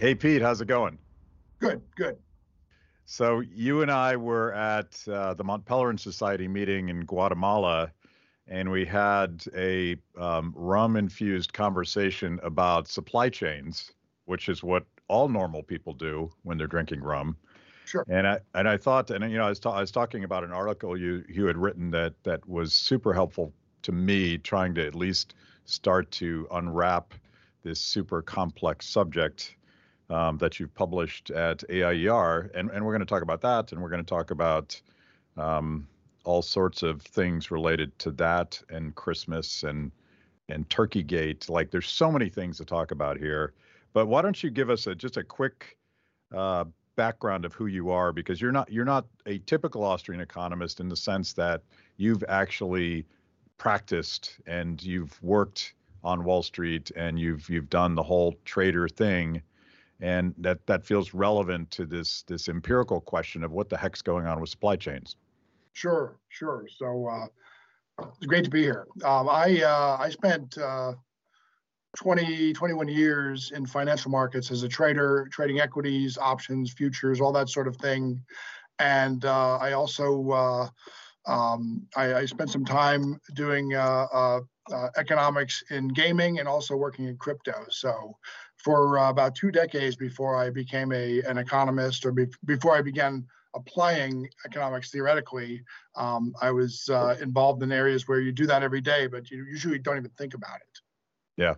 Hey, Pete, how's it going? Good, good. So you and I were at uh, the Mont Pelerin Society meeting in Guatemala, and we had a um, rum-infused conversation about supply chains, which is what all normal people do when they're drinking rum. Sure. And I and I thought, and you know, I was, ta- I was talking about an article you you had written that that was super helpful to me, trying to at least start to unwrap this super complex subject um, that you've published at AIER, and and we're going to talk about that, and we're going to talk about um, all sorts of things related to that and Christmas and and Turkey Gate. Like, there's so many things to talk about here. But why don't you give us a just a quick uh, background of who you are because you're not you're not a typical Austrian economist in the sense that you've actually practiced and you've worked on Wall Street and you've you've done the whole trader thing and that that feels relevant to this this empirical question of what the heck's going on with supply chains. Sure, sure. So uh, it's great to be here. Um, I uh, I spent uh, 20, 21 years in financial markets as a trader, trading equities, options, futures, all that sort of thing. And uh, I also uh, um, I, I, spent some time doing uh, uh, uh economics in gaming and also working in crypto. So for uh, about two decades before I became a an economist or be, before I began applying economics theoretically, um, I was involved in areas where you do that every day, but you usually don't even think about it. Yeah,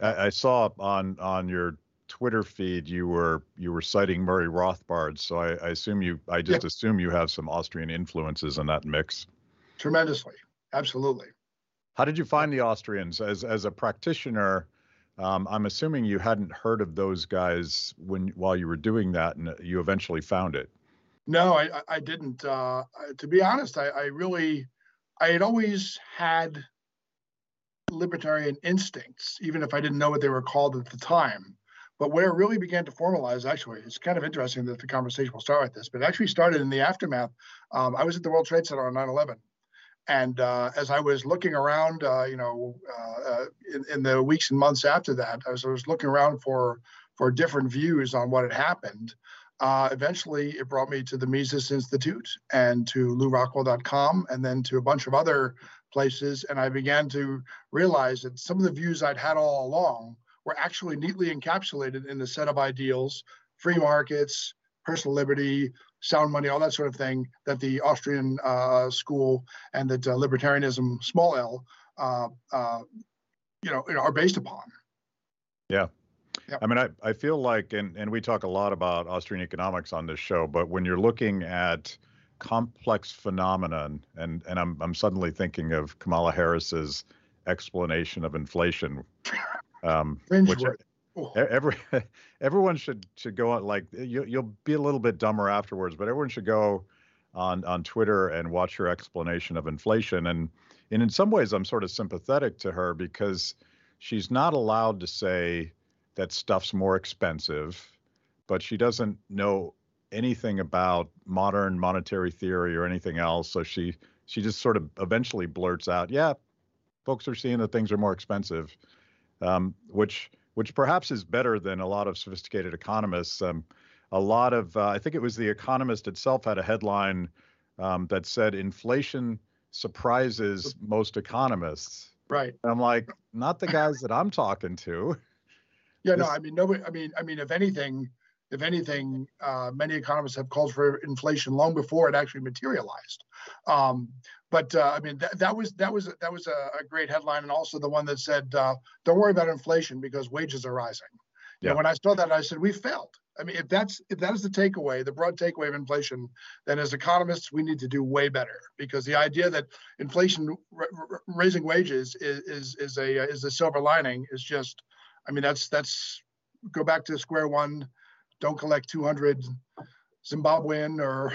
I, I saw on on your Twitter feed you were you were citing Murray Rothbard, so I, I assume you I just yeah. assume you have some Austrian influences in that mix. Tremendously, absolutely. How did you find the Austrians as as a practitioner? Um, I'm assuming you hadn't heard of those guys when while you were doing that, and you eventually found it. No, I, I didn't. Uh, to be honest, I, I really, I had always had libertarian instincts, even if I didn't know what they were called at the time. But where it really began to formalize, actually, it's kind of interesting that the conversation will start with this, but it actually started in the aftermath. Um, I was at the World Trade Center on 9 11. And uh, as I was looking around, uh, you know, uh, uh, in, in, the weeks and months after that, as I was looking around for for different views on what had happened, uh, eventually it brought me to the Mises Institute and to LewRockwell.com, and then to a bunch of other places. And I began to realize that some of the views I'd had all along were actually neatly encapsulated in the set of ideals free markets, personal liberty, sound money, all that sort of thing that the Austrian uh, school and that uh, libertarianism, small l, uh, uh you know, are based upon. Yeah. Yep. I mean, I, I feel like, and, and we talk a lot about Austrian economics on this show, but when you're looking at complex phenomenon, and and I'm I'm suddenly thinking of Kamala Harris's explanation of inflation, um, which every everyone should should go on like you you'll be a little bit dumber afterwards, but everyone should go on on Twitter and watch her explanation of inflation, and and in some ways I'm sort of sympathetic to her because she's not allowed to say that stuff's more expensive, but she doesn't know anything about modern monetary theory or anything else. So she she just sort of eventually blurts out, "Yeah, folks are seeing that things are more expensive," um, which which perhaps is better than a lot of sophisticated economists. Um, a lot of uh, I think it was the Economist itself had a headline um, that said inflation surprises most economists. Right. And I'm like, not the guys that I'm talking to. Yeah, this, no, I mean, nobody. I mean, I mean, if anything, if anything, uh, many economists have called for inflation long before it actually materialized. Um, but uh, I mean, that, that was that was that was a, a, great headline, and also the one that said, uh, "Don't worry about inflation because wages are rising." Yeah. And when I saw that, I said, "We failed." I mean, if that's if that is the takeaway, the broad takeaway of inflation, then as economists, we need to do way better because the idea that inflation raising wages is is is a is a silver lining is just, I mean, that's that's go back to square one don't collect 200 Zimbabwean or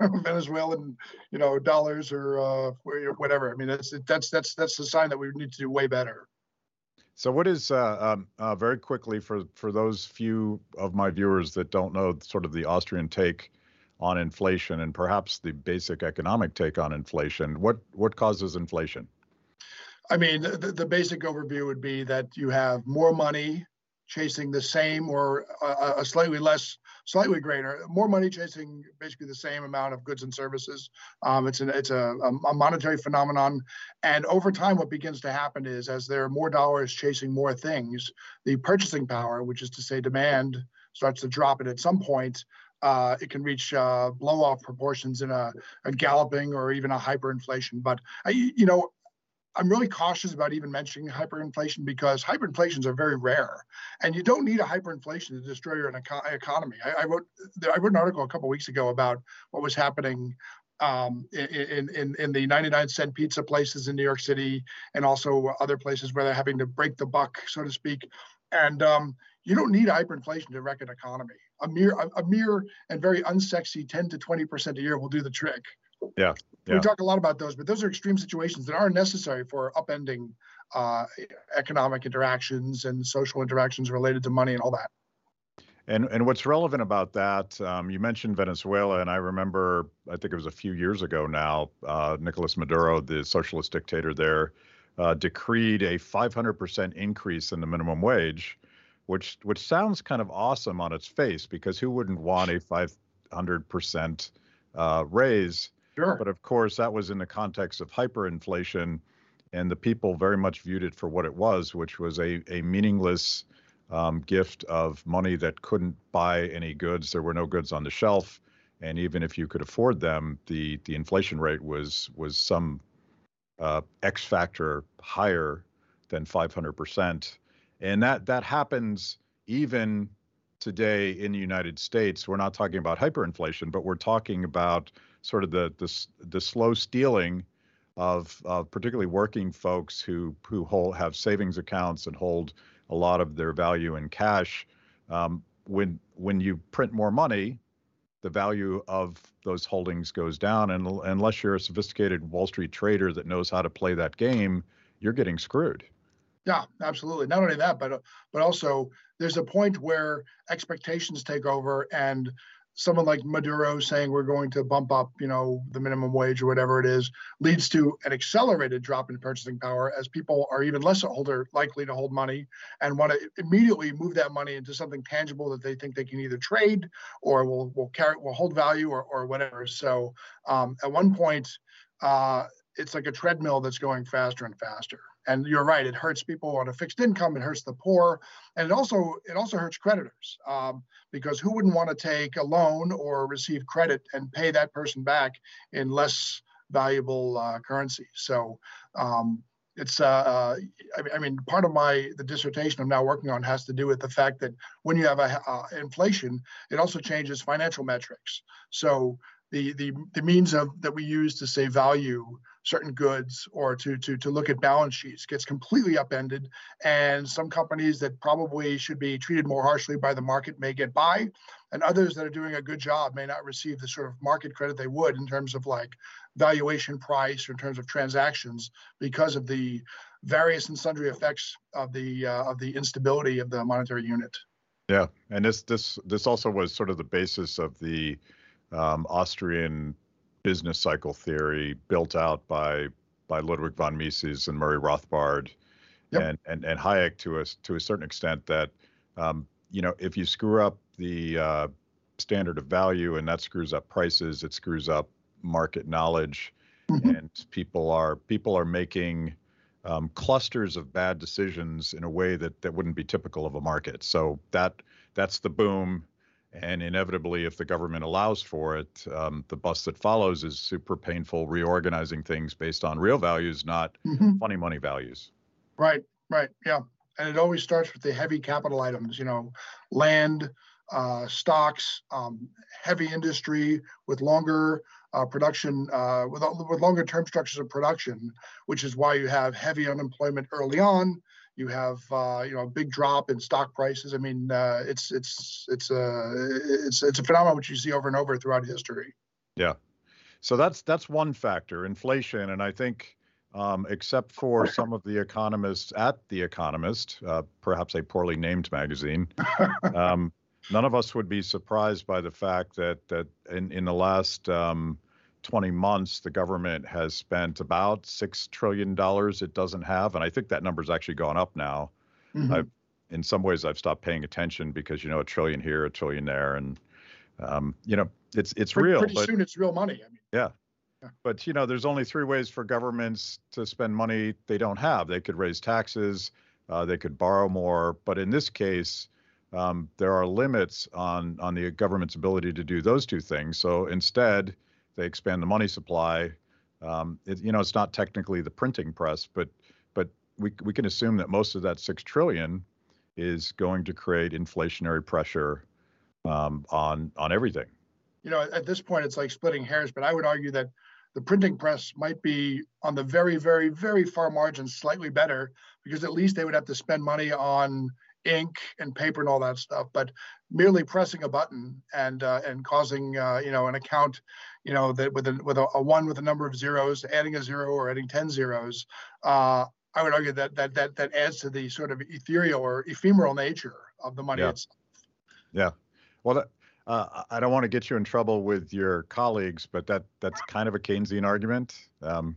Venezuelan, you know, dollars or uh, whatever. I mean, that's that's that's that's the sign that we need to do way better. So, what is uh, um, uh, very quickly for for those few of my viewers that don't know sort of the Austrian take on inflation and perhaps the basic economic take on inflation? What what causes inflation? I mean, the, the basic overview would be that you have more money chasing the same or a, a, slightly less, slightly greater, more money chasing basically the same amount of goods and services. Um, it's an, it's a, a, monetary phenomenon, and over time, what begins to happen is as there are more dollars chasing more things, the purchasing power, which is to say demand, starts to drop, and at some point. Uh, it can reach uh, blow off proportions in a, a, galloping or even a hyperinflation. But I, you know, I'm really cautious about even mentioning hyperinflation because hyperinflations are very rare, and you don't need a hyperinflation to destroy your economy. I, I, wrote I wrote an article a couple weeks ago about what was happening um, in, in in the 99 cent pizza places in New York City, and also other places where they're having to break the buck, so to speak. And um, you don't need hyperinflation to wreck an economy. A mere a, a mere and very unsexy 10 to 20 percent a year will do the trick. Yeah. Yeah. We talk a lot about those, but those are extreme situations that are necessary for upending uh, economic interactions and social interactions related to money and all that. And and what's relevant about that? Um, you mentioned Venezuela, and I remember I think it was a few years ago now. Uh, Nicolas Maduro, the socialist dictator there, uh, decreed a 500% increase in the minimum wage, which which sounds kind of awesome on its face because who wouldn't want a 500% uh, raise? Sure. But of course, that was in the context of hyperinflation, and the people very much viewed it for what it was, which was a, a meaningless um, gift of money that couldn't buy any goods. There were no goods on the shelf, and even if you could afford them, the the inflation rate was was some uh, X factor higher than 500 percent, and that that happens even today in the United States. We're not talking about hyperinflation, but we're talking about sort of the the, the slow stealing of particularly working folks who who hold have savings accounts and hold a lot of their value in cash. Um, when when you print more money, the value of those holdings goes down, and unless you're a sophisticated Wall Street trader that knows how to play that game, you're getting screwed. Yeah, absolutely. Not only that, but but also there's a point where expectations take over and someone like Maduro saying we're going to bump up, you know, the minimum wage or whatever it is, leads to an accelerated drop in purchasing power as people are even less holder likely to hold money and want to immediately move that money into something tangible that they think they can either trade or will will carry will hold value or or whatever. So um, at one point, uh, it's like a treadmill that's going faster and faster. And you're right; it hurts people on a fixed income. It hurts the poor, and it also it also hurts creditors um, because who wouldn't want to take a loan or receive credit and pay that person back in less valuable uh, currency? So um, it's uh, uh I, mean part of my the dissertation i'm now working on has to do with the fact that when you have a uh, inflation it also changes financial metrics so the the the means of that we use to say value certain goods or to to to look at balance sheets gets completely upended and some companies that probably should be treated more harshly by the market may get by and others that are doing a good job may not receive the sort of market credit they would in terms of like valuation price or in terms of transactions because of the various and sundry effects of the uh, of the instability of the monetary unit. Yeah and this this this also was sort of the basis of the um, Austrian business cycle theory built out by by Ludwig von Mises and Murray Rothbard yep. and, and and Hayek to a to a certain extent that um, you know if you screw up the uh, standard of value and that screws up prices, it screws up market knowledge, mm-hmm. and people are people are making um, clusters of bad decisions in a way that that wouldn't be typical of a market. So that that's the boom and inevitably, if the government allows for it, um, the bus that follows is super painful, reorganizing things based on real values, not mm-hmm. funny money values. Right, right, yeah. And it always starts with the heavy capital items, you know, land, uh, stocks, um, heavy industry with longer uh, production, uh, with, with longer term structures of production, which is why you have heavy unemployment early on you have uh, you know a big drop in stock prices. I mean, uh, it's it's it's a it's it's a phenomenon which you see over and over throughout history. Yeah, so that's that's one factor, inflation, and I think. Um, except for some of the economists at The Economist, uh, perhaps a poorly named magazine, um, none of us would be surprised by the fact that that in in the last um, 20 months, the government has spent about $6 trillion it doesn't have. And I think that number's actually gone up now. Mm-hmm. in some ways I've stopped paying attention because you know a trillion here, a trillion there, and um, you know it's it's pretty, real. Pretty but, soon it's real money. I mean, yeah. yeah. But you know, there's only three ways for governments to spend money they don't have. They could raise taxes, uh, they could borrow more, but in this case, um, there are limits on on the government's ability to do those two things. So instead, they expand the money supply. Um, it, you know, it's not technically the printing press, but but we we can assume that most of that six trillion is going to create inflationary pressure um, on on everything. You know, at this point, it's like splitting hairs, but I would argue that the printing press might be on the very, very, very far margin slightly better because at least they would have to spend money on ink and paper and all that stuff. But merely pressing a button and uh, and causing uh, you know an account, you know that with a with a, a, one with a number of zeros, adding a zero or adding ten zeros, uh, I would argue that that that that adds to the sort of ethereal or ephemeral nature of the money yeah. itself. Yeah. Well, uh, I don't want to get you in trouble with your colleagues, but that that's kind of a Keynesian argument. Um,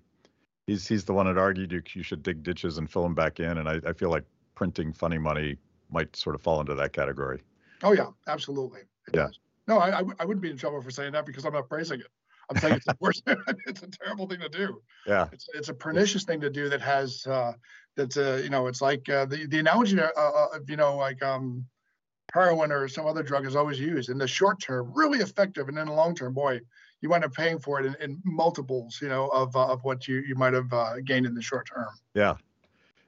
he's he's the one that argued you, you should dig ditches and fill them back in, and I, I feel like printing funny money might sort of fall into that category. Oh yeah, absolutely. It yeah. Does. No, I, I, I wouldn't be in trouble for saying that because I'm not praising it. I'm saying it's the worst. it's a terrible thing to do. Yeah. It's, it's a pernicious thing to do that has uh, that's uh, you know it's like uh, the the analogy uh, uh, of you know like um heroin or some other drug is always used in the short term, really effective, and in the long term, boy, you wind up paying for it in, in multiples, you know, of uh, of what you you might have uh, gained in the short term. Yeah.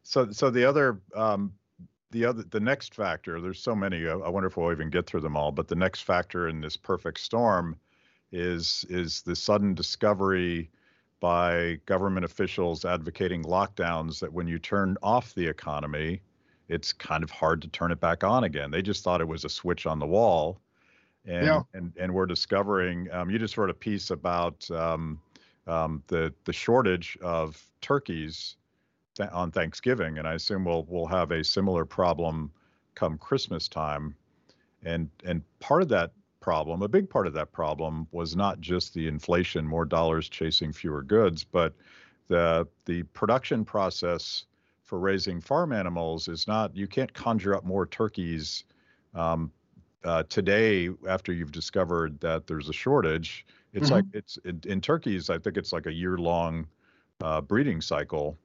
So so the other um, the other the next factor, there's so many. I wonder if we'll even get through them all. But the next factor in this perfect storm is is the sudden discovery by government officials advocating lockdowns that when you turn off the economy, it's kind of hard to turn it back on again. They just thought it was a switch on the wall. And, yeah. and, and we're discovering, um, you just wrote a piece about um, um, the, the shortage of turkeys th- on Thanksgiving. And I assume we'll, we'll have a similar problem come Christmas time. And, and part of that problem, a big part of that problem was not just the inflation, more dollars chasing fewer goods, but the, the production process for raising farm animals is not you can't conjure up more turkeys um, uh, today after you've discovered that there's a shortage. It's mm-hmm. like it's in, in, turkeys. I think it's like a year long uh, breeding cycle.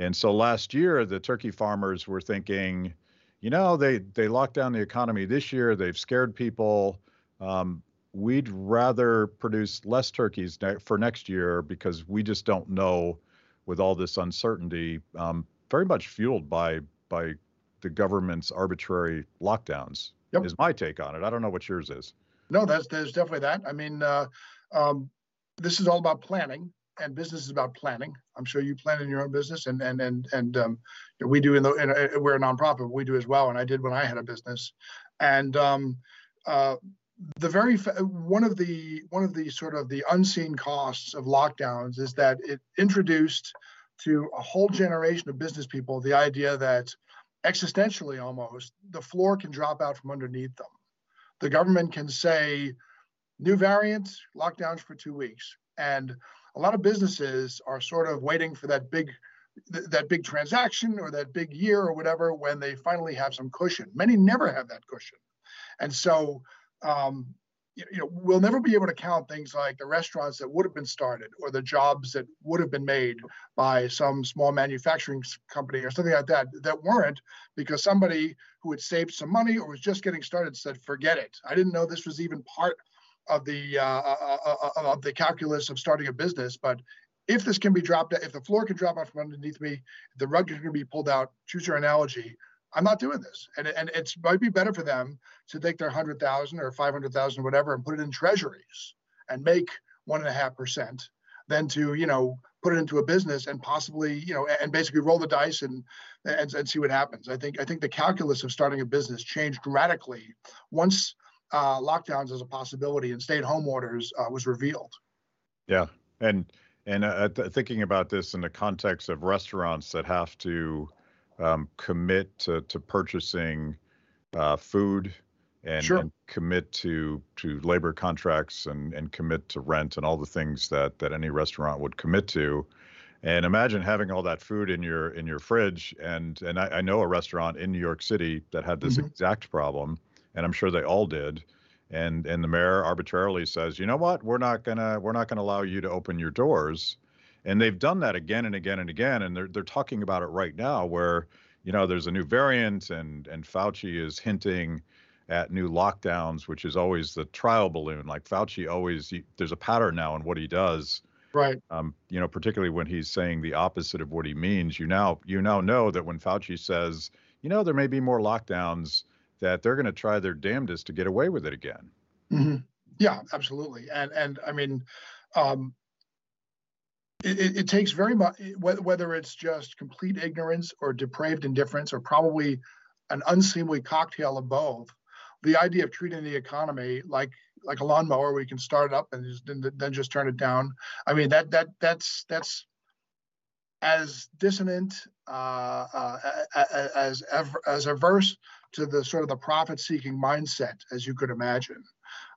And so last year, the turkey farmers were thinking, you know, they they locked down the economy this year. They've scared people. Um, we'd rather produce less turkeys ne- for next year because we just don't know with all this uncertainty um, very much fueled by by the government's arbitrary lockdowns. Yep. Is my take on it. I don't know what yours is. No, that's there's definitely that. I mean, uh, um, this is all about planning, and business is about planning. I'm sure you plan in your own business, and and and and um, we do in the in a, we're a nonprofit. But we do as well, and I did when I had a business, and um, uh, the very one of the one of the sort of the unseen costs of lockdowns is that it introduced to a whole generation of business people the idea that existentially almost the floor can drop out from underneath them. The government can say, new variant, lockdowns for two weeks. And a lot of businesses are sort of waiting for that big that big transaction or that big year or whatever when they finally have some cushion. Many never have that cushion. And so um, you know, we'll never be able to count things like the restaurants that would have been started or the jobs that would have been made by some small manufacturing company or something like that that weren't because somebody who had saved some money or was just getting started said, "Forget it. I didn't know this was even part of the uh, uh, uh, uh of the calculus of starting a business, but." If this can be dropped, if the floor can drop out from underneath me, the rug can be pulled out. Choose your analogy. I'm not doing this. And, and it might be better for them to take their 100,000 or 500,000 or whatever and put it in treasuries and make one and a half percent than to, you know, put it into a business and possibly, you know, and basically roll the dice and, and, and see what happens. I think, I think the calculus of starting a business changed radically once uh, lockdowns as a possibility and stay at home orders uh, was revealed. Yeah. And, and uh, th- thinking about this in the context of restaurants that have to um, commit to, to purchasing uh, food and, sure. and, commit to to labor contracts and, and commit to rent and all the things that that any restaurant would commit to. And imagine having all that food in your in your fridge. And and I, I know a restaurant in New York City that had this mm-hmm. exact problem, and I'm sure they all did. And and the mayor arbitrarily says, you know what, we're not gonna we're not gonna allow you to open your doors. And they've done that again and again and again. And they're they're talking about it right now, where you know there's a new variant, and and Fauci is hinting at new lockdowns, which is always the trial balloon. Like Fauci always, there's a pattern now in what he does Right. Um, you know, particularly when he's saying the opposite of what he means, you now you now know that when Fauci says, you know, there may be more lockdowns, that they're going to try their damnedest to get away with it again. Mm-hmm. Yeah, absolutely. And and I mean, um, it, it, takes very much whether it's just complete ignorance or depraved indifference or probably an unseemly cocktail of both. The idea of treating the economy like like a lawnmower where you can start it up and just, then just turn it down. I mean that that that's that's as dissonant uh, uh, as as averse to the sort of the profit-seeking mindset as you could imagine,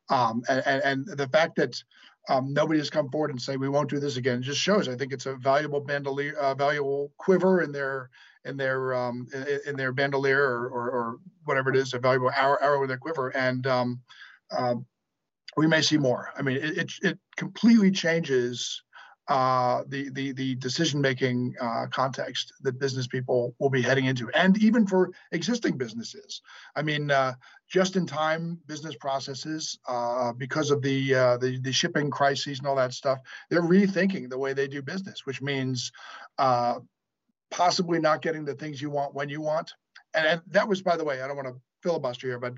um, and, and the fact that um, nobody has come forward and say we won't do this again just shows. I think it's a valuable bandolier, uh, valuable quiver in their in their um, in, in, their bandolier or, or, or, whatever it is, a valuable arrow, arrow in their quiver, and uh, we may see more. I mean, it, it, it completely changes uh, the the the decision making uh, context that business people will be heading into, and even for existing businesses. I mean, uh, just in time business processes uh, because of the, uh, the the shipping crises and all that stuff. They're rethinking the way they do business, which means uh, possibly not getting the things you want when you want. And, and that was, by the way, I don't want to filibuster here, but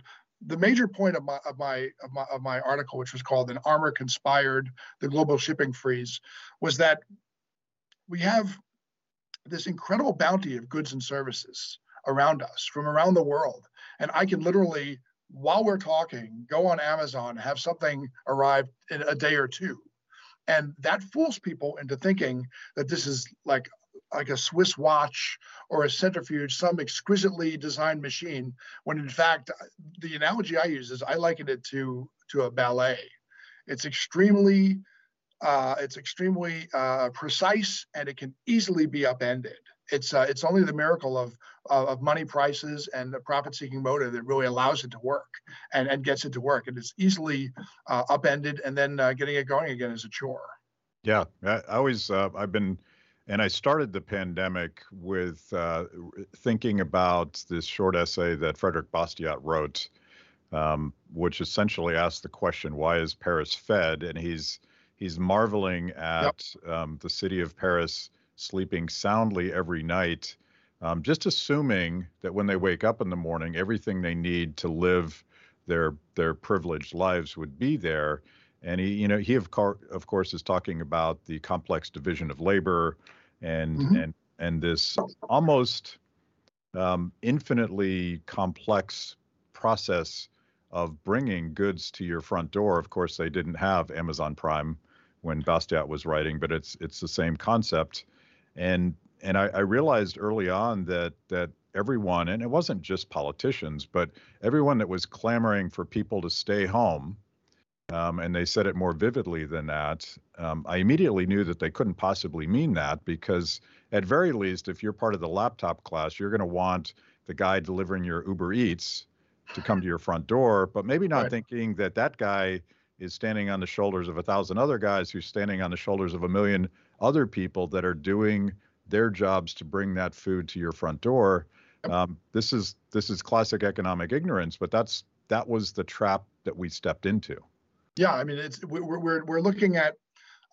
the major point of my, of my of my of my article, which was called "An Armor Conspired: The Global Shipping Freeze," was that we have this incredible bounty of goods and services around us from around the world, and I can literally, while we're talking, go on Amazon, have something arrive in a day or two, and that fools people into thinking that this is like like a Swiss watch or a centrifuge, some exquisitely designed machine, when in fact, the analogy I use is I liken it to, to a ballet. It's extremely, uh, it's extremely uh, precise and it can easily be upended. It's, uh, it's only the miracle of, of money prices and the profit-seeking motive that really allows it to work and, and gets it to work. And it's easily uh, upended and then uh, getting it going again is a chore. Yeah, I always, uh, I've been and I started the pandemic with uh, thinking about this short essay that Frederick Bastiat wrote, um, which essentially asked the question, "Why is Paris fed?" And he's he's marveling at yep. um, the city of Paris sleeping soundly every night, um, just assuming that when they wake up in the morning, everything they need to live their their privileged lives would be there. And he, you know, he of, car- of course is talking about the complex division of labor, and mm-hmm. and and this almost um, infinitely complex process of bringing goods to your front door. Of course, they didn't have Amazon Prime when Bastiat was writing, but it's it's the same concept. And and I, I realized early on that that everyone, and it wasn't just politicians, but everyone that was clamoring for people to stay home um, and they said it more vividly than that. Um, I immediately knew that they couldn't possibly mean that because, at very least, if you're part of the laptop class, you're going to want the guy delivering your Uber Eats to come to your front door, but maybe not right. thinking that that guy is standing on the shoulders of a thousand other guys who's standing on the shoulders of a million other people that are doing their jobs to bring that food to your front door. Um, this is this is classic economic ignorance, but that's that was the trap that we stepped into. Yeah, I mean, it's we're we're we're looking at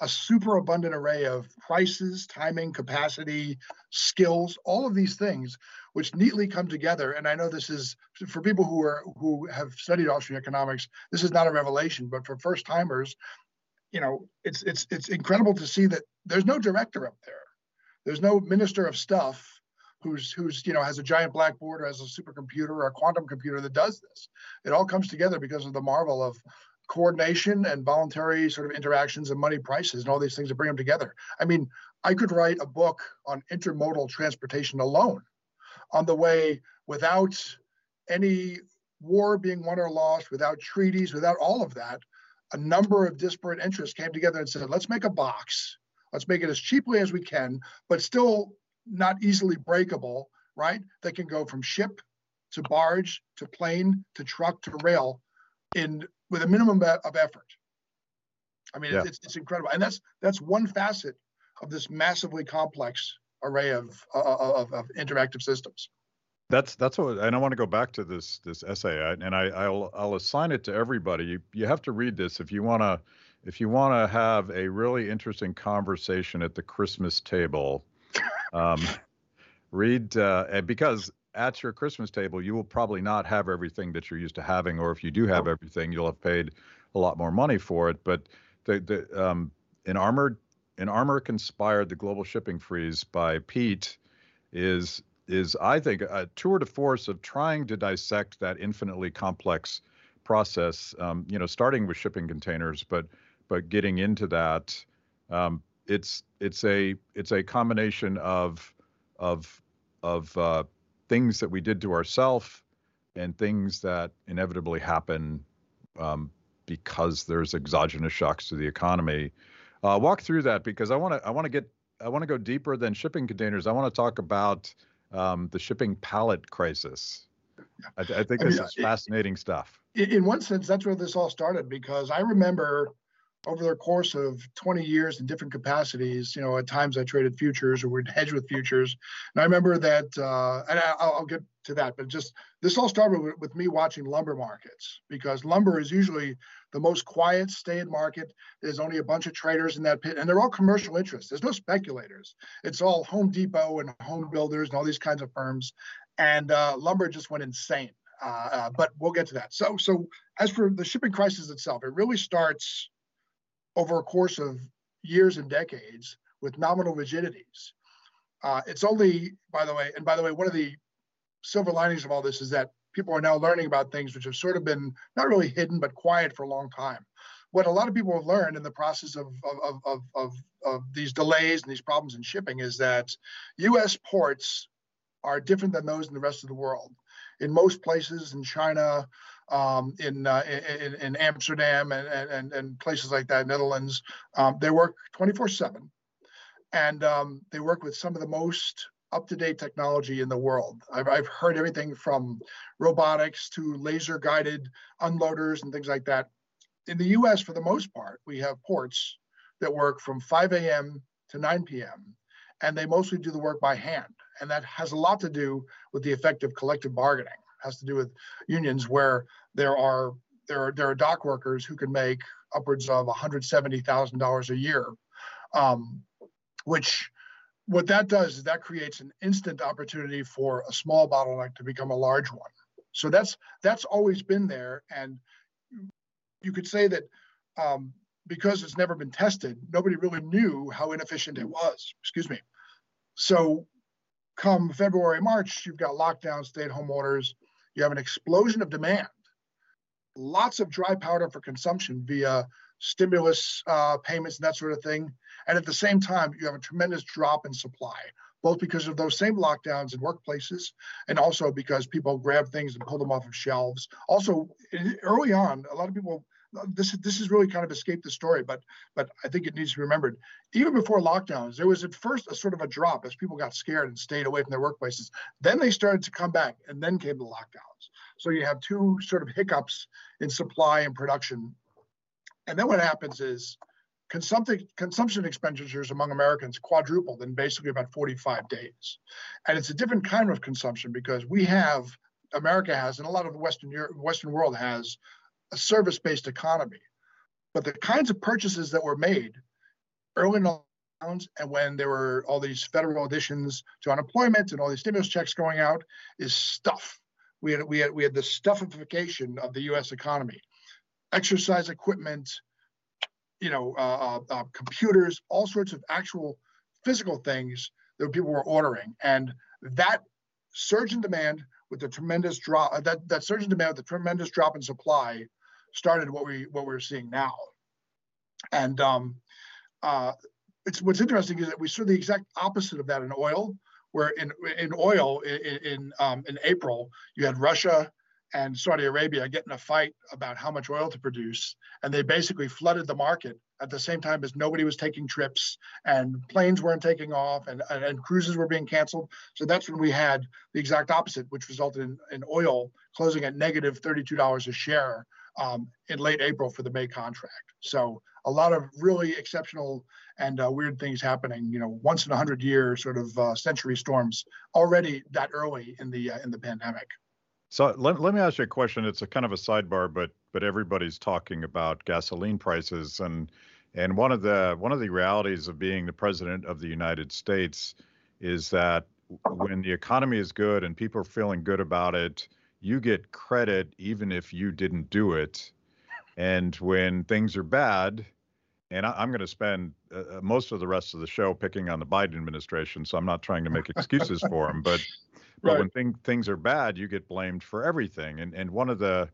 a super abundant array of prices, timing, capacity, skills, all of these things, which neatly come together. And I know this is for people who are who have studied Austrian economics. This is not a revelation, but for first timers, you know, it's it's it's incredible to see that there's no director up there. There's no minister of stuff who's who's you know has a giant blackboard or has a supercomputer or a quantum computer that does this. It all comes together because of the marvel of coordination and voluntary sort of interactions and money prices and all these things to bring them together. I mean, I could write a book on intermodal transportation alone on the way without any war being won or lost, without treaties, without all of that. A number of disparate interests came together and said, let's make a box Let's make it as cheaply as we can, but still not easily breakable, right? That can go from ship to barge to plane to truck to rail in with a minimum of effort. I mean, yeah. it's, it's incredible, and that's that's one facet of this massively complex array of of, of interactive systems. That's that's what, and I want to go back to this this essay, and I I'll I'll assign it to everybody. You you have to read this if you want to if you want to have a really interesting conversation at the Christmas table. Um, read uh, because at your Christmas table, you will probably not have everything that you're used to having, or if you do have everything, you'll have paid a lot more money for it. But the the um, an armored an armor conspired the global shipping freeze by Pete is is I think a tour de force of trying to dissect that infinitely complex process. Um, you know, starting with shipping containers, but but getting into that, um, it's it's a it's a combination of of of uh, things that we did to ourselves and things that inevitably happen um, because there's exogenous shocks to the economy. Uh, walk through that because I want to I want to get I want to go deeper than shipping containers. I want to talk about um, the shipping pallet crisis. I, th- I think I this mean, is fascinating stuff. In one sense, that's where this all started because I remember over the course of 20 years in different capacities, you know, at times I traded futures or would hedge with futures. And I remember that, uh, and I, will get to that, but just this all started with, with, me watching lumber markets because lumber is usually the most quiet, stay market. There's only a bunch of traders in that pit, and they're all commercial interests. There's no speculators. It's all Home Depot and home builders and all these kinds of firms. And uh, lumber just went insane. Uh, uh but we'll get to that. So, so as for the shipping crisis itself, it really starts over a course of years and decades with nominal rigidities. Uh, it's only, by the way, and by the way, one of the silver linings of all this is that people are now learning about things which have sort of been not really hidden but quiet for a long time. What a lot of people have learned in the process of, of, of, of, of these delays and these problems in shipping is that US ports are different than those in the rest of the world. In most places in China, um, in, uh, in, in Amsterdam and, and and places like that, Netherlands. Um, they work 24/7, and um, they work with some of the most up-to-date technology in the world. I've, I've heard everything from robotics to laser-guided unloaders and things like that. In the U.S., for the most part, we have ports that work from 5 a.m. to 9 p.m. and they mostly do the work by hand, and that has a lot to do with the effect of collective bargaining has to do with unions where there are there are there are dock workers who can make upwards of $170,000 a year, um, which what that does is that creates an instant opportunity for a small bottleneck to become a large one. So that's that's always been there, and you could say that um, because it's never been tested, nobody really knew how inefficient it was. Excuse me. So come February, March, you've got lockdowns, stay-at-home orders. You have an explosion of demand lots of dry powder for consumption via stimulus uh, payments and that sort of thing. And at the same time, you have a tremendous drop in supply, both because of those same lockdowns in workplaces and also because people grab things and pull them off of shelves. Also, early on, a lot of people. This this has really kind of escaped the story, but but I think it needs to be remembered. Even before lockdowns, there was at first a sort of a drop as people got scared and stayed away from their workplaces. Then they started to come back, and then came the lockdowns. So you have two sort of hiccups in supply and production. And then what happens is consumption, consumption expenditures among Americans quadrupled in basically about 45 days. And it's a different kind of consumption because we have, America has, and a lot of the Western, Europe, Western world has, a service based economy. But the kinds of purchases that were made early in the rounds and when there were all these federal additions to unemployment and all these stimulus checks going out is stuff we had we had we had the stuffification of the U.S. economy, exercise equipment, you know, uh, uh, uh, computers, all sorts of actual physical things that people were ordering, and that surge in demand with the tremendous drop that that surge in demand with the tremendous drop in supply started what we what we're seeing now, and um, uh, it's what's interesting is that we saw the exact opposite of that in oil where in in oil in in, um, in April you had Russia and Saudi Arabia getting a fight about how much oil to produce, and they basically flooded the market at the same time as nobody was taking trips and planes weren't taking off and, and, and cruises were being canceled. So that's when we had the exact opposite, which resulted in, in oil closing at negative $32 a share um, in late April for the May contract. So a lot of really exceptional and uh, weird things happening. You know, once in a hundred year sort of uh, century storms already that early in the uh, in the pandemic. So let, let me ask you a question. It's a kind of a sidebar, but but everybody's talking about gasoline prices and and one of the one of the realities of being the president of the United States is that when the economy is good and people are feeling good about it, you get credit even if you didn't do it. And when things are bad, and I, am going to spend uh, uh, most of the rest of the show picking on the Biden administration, so I'm not trying to make excuses for him, but but right. when thing, things are bad, you get blamed for everything. And and one of the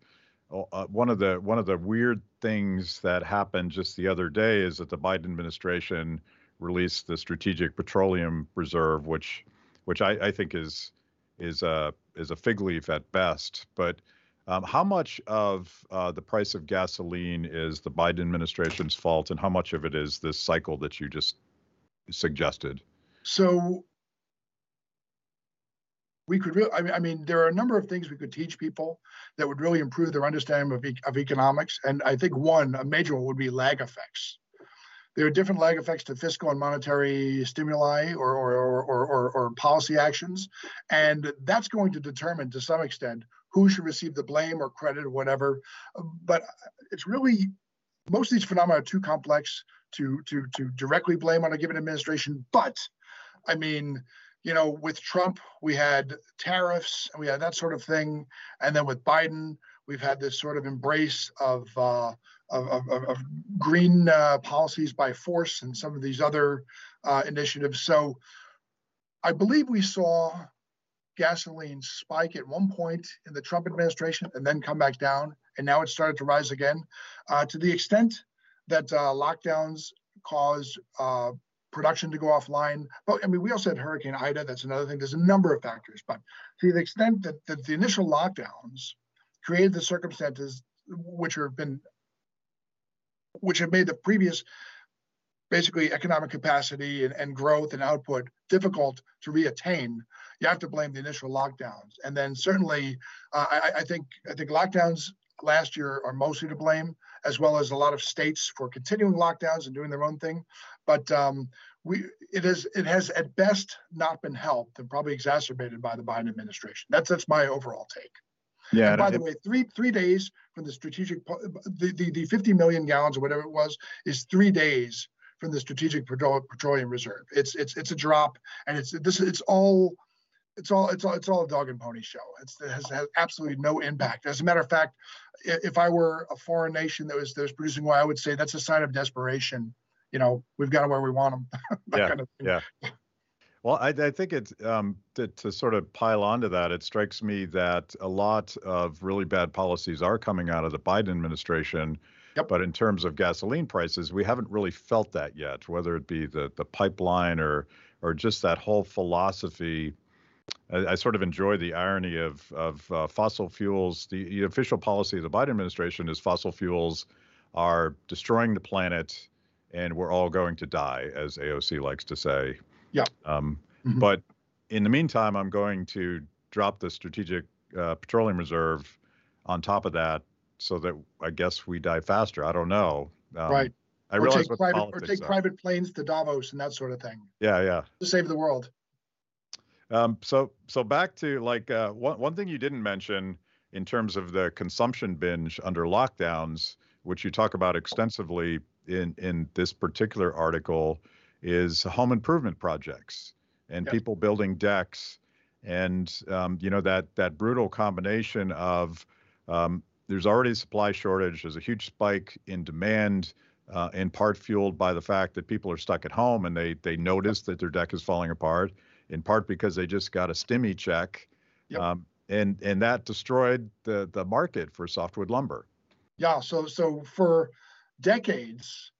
uh, one of the one of the weird things that happened just the other day is that the Biden administration released the Strategic Petroleum Reserve, which which I, I think is is a is a fig leaf at best. But um, how much of uh, the price of gasoline is the Biden administration's fault, and how much of it is this cycle that you just suggested? So we could really, I mean, I mean, there are a number of things we could teach people that would really improve their understanding of, e- of economics. And I think one, a major one, would be lag effects. There are different lag effects to fiscal and monetary stimuli or, or, or, or, or policy actions. And that's going to determine to some extent who should receive the blame or credit or whatever. But it's really, most of these phenomena are too complex to, to, to directly blame on a given administration. But I mean, you know, with Trump, we had tariffs and we had that sort of thing. And then with Biden, we've had this sort of embrace of, uh, of, of, of, green uh, policies by force and some of these other uh, initiatives. So I believe we saw gasoline spike at one point in the Trump administration and then come back down. And now it started to rise again uh, to the extent that uh, lockdowns caused uh, production to go offline. But I mean, we also had Hurricane Ida. That's another thing. There's a number of factors. But to the extent that, that the initial lockdowns created the circumstances which have been which have made the previous basically economic capacity and, and growth and output difficult to reattain, you have to blame the initial lockdowns. And then certainly, uh, I, I, think I think lockdowns last year are mostly to blame, as well as a lot of states for continuing lockdowns and doing their own thing. But um, we it is it has at best not been helped and probably exacerbated by the Biden administration. That's that's my overall take. Yeah. And by the way, three three days from the strategic the, the the 50 million gallons or whatever it was is three days from the strategic petroleum reserve. It's it's it's a drop, and it's this it's all it's all it's all it's all a dog and pony show. It's, it has, has absolutely no impact. As a matter of fact, if I were a foreign nation that was that was producing oil, I would say that's a sign of desperation. You know, we've got them where we want them. yeah, kind of yeah. Well, I, I think it's um, to, to, sort of pile onto that. It strikes me that a lot of really bad policies are coming out of the Biden administration. Yep. But in terms of gasoline prices, we haven't really felt that yet. Whether it be the the pipeline or or just that whole philosophy I, I sort of enjoy the irony of of uh, fossil fuels. The, the, official policy of the Biden administration is fossil fuels are destroying the planet, and we're all going to die, as AOC likes to say. Yeah. Um, mm-hmm. But in the meantime, I'm going to drop the strategic uh, petroleum reserve on top of that, so that I guess we die faster. I don't know. Um, right. I or realize take private, or take are. private planes to Davos and that sort of thing. Yeah, yeah. To save the world. Um, so so back to like uh, one one thing you didn't mention in terms of the consumption binge under lockdowns, which you talk about extensively in in this particular article, is home improvement projects and people building decks, and um, you know that that brutal combination of um, there's already a supply shortage, there's a huge spike in demand. Uh, in part fueled by the fact that people are stuck at home and they they notice that their deck is falling apart in part because they just got a stimmy check. Yep. Um, and and that destroyed the the market for softwood lumber. Yeah, so so for decades,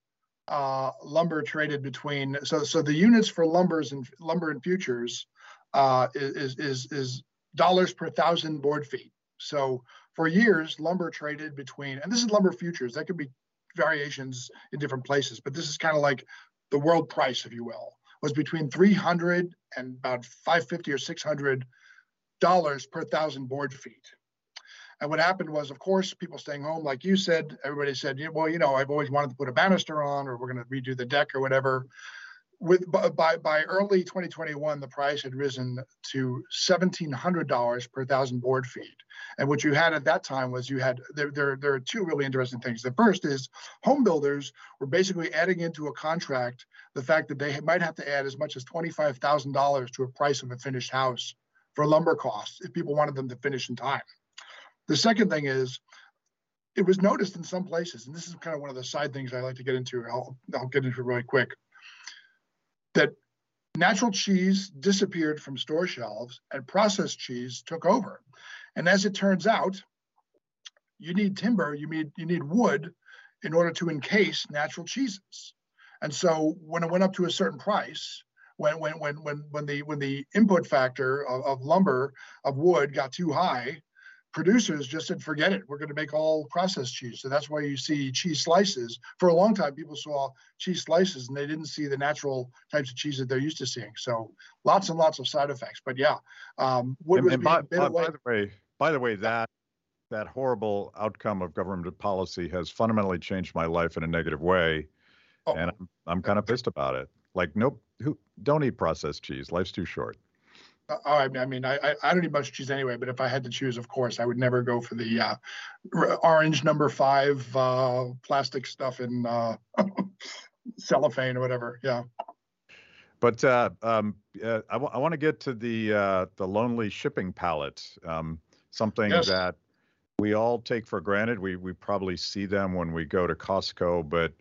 uh, lumber traded between so so the units for lumbers and lumber and futures uh, is is is dollars per thousand board feet. So for years, lumber traded between, and this is lumber futures. That could be variations in different places, but this is kind of like the world price, if you will, was between 300 and about 550 or 600 dollars per thousand board feet. And what happened was, of course, people staying home, like you said, everybody said, well, you know, I've always wanted to put a banister on, or we're going to redo the deck or whatever. With by by early 2021 the price had risen to $1700 per thousand board feet. And what you had at that time was you had there, there there are two really interesting things. The first is home builders were basically adding into a contract the fact that they might have to add as much as $25000 to a price of a finished house for lumber costs if people wanted them to finish in time the second thing is it was noticed in some places and this is kind of one of the side things i like to get into i'll, I'll get into it really quick that natural cheese disappeared from store shelves and processed cheese took over. And as it turns out, you need timber, you need you need wood in order to encase natural cheeses. And so when it went up to a certain price, when when when when when the when the input factor of, of lumber of wood got too high, producers just said, forget it. We're going to make all processed cheese. So that's why you see cheese slices. For a long time, people saw cheese slices and they didn't see the natural types of cheese that they're used to seeing. So lots and lots of side effects. But yeah, um, wood and, and by, by, by, the way, by the way, that that horrible outcome of government policy has fundamentally changed my life in a negative way, oh. and I'm, I'm kind of pissed about it. Like, nope, who don't eat processed cheese. Life's too short. Oh, I mean, I, I don't eat much cheese anyway, but if I had to choose, of course, I would never go for the uh, orange number five uh, plastic stuff in uh, cellophane or whatever. Yeah. But uh, um, uh, I, w- I want to get to the uh, the lonely shipping pallet, um, something yes. that we all take for granted. We we probably see them when we go to Costco, but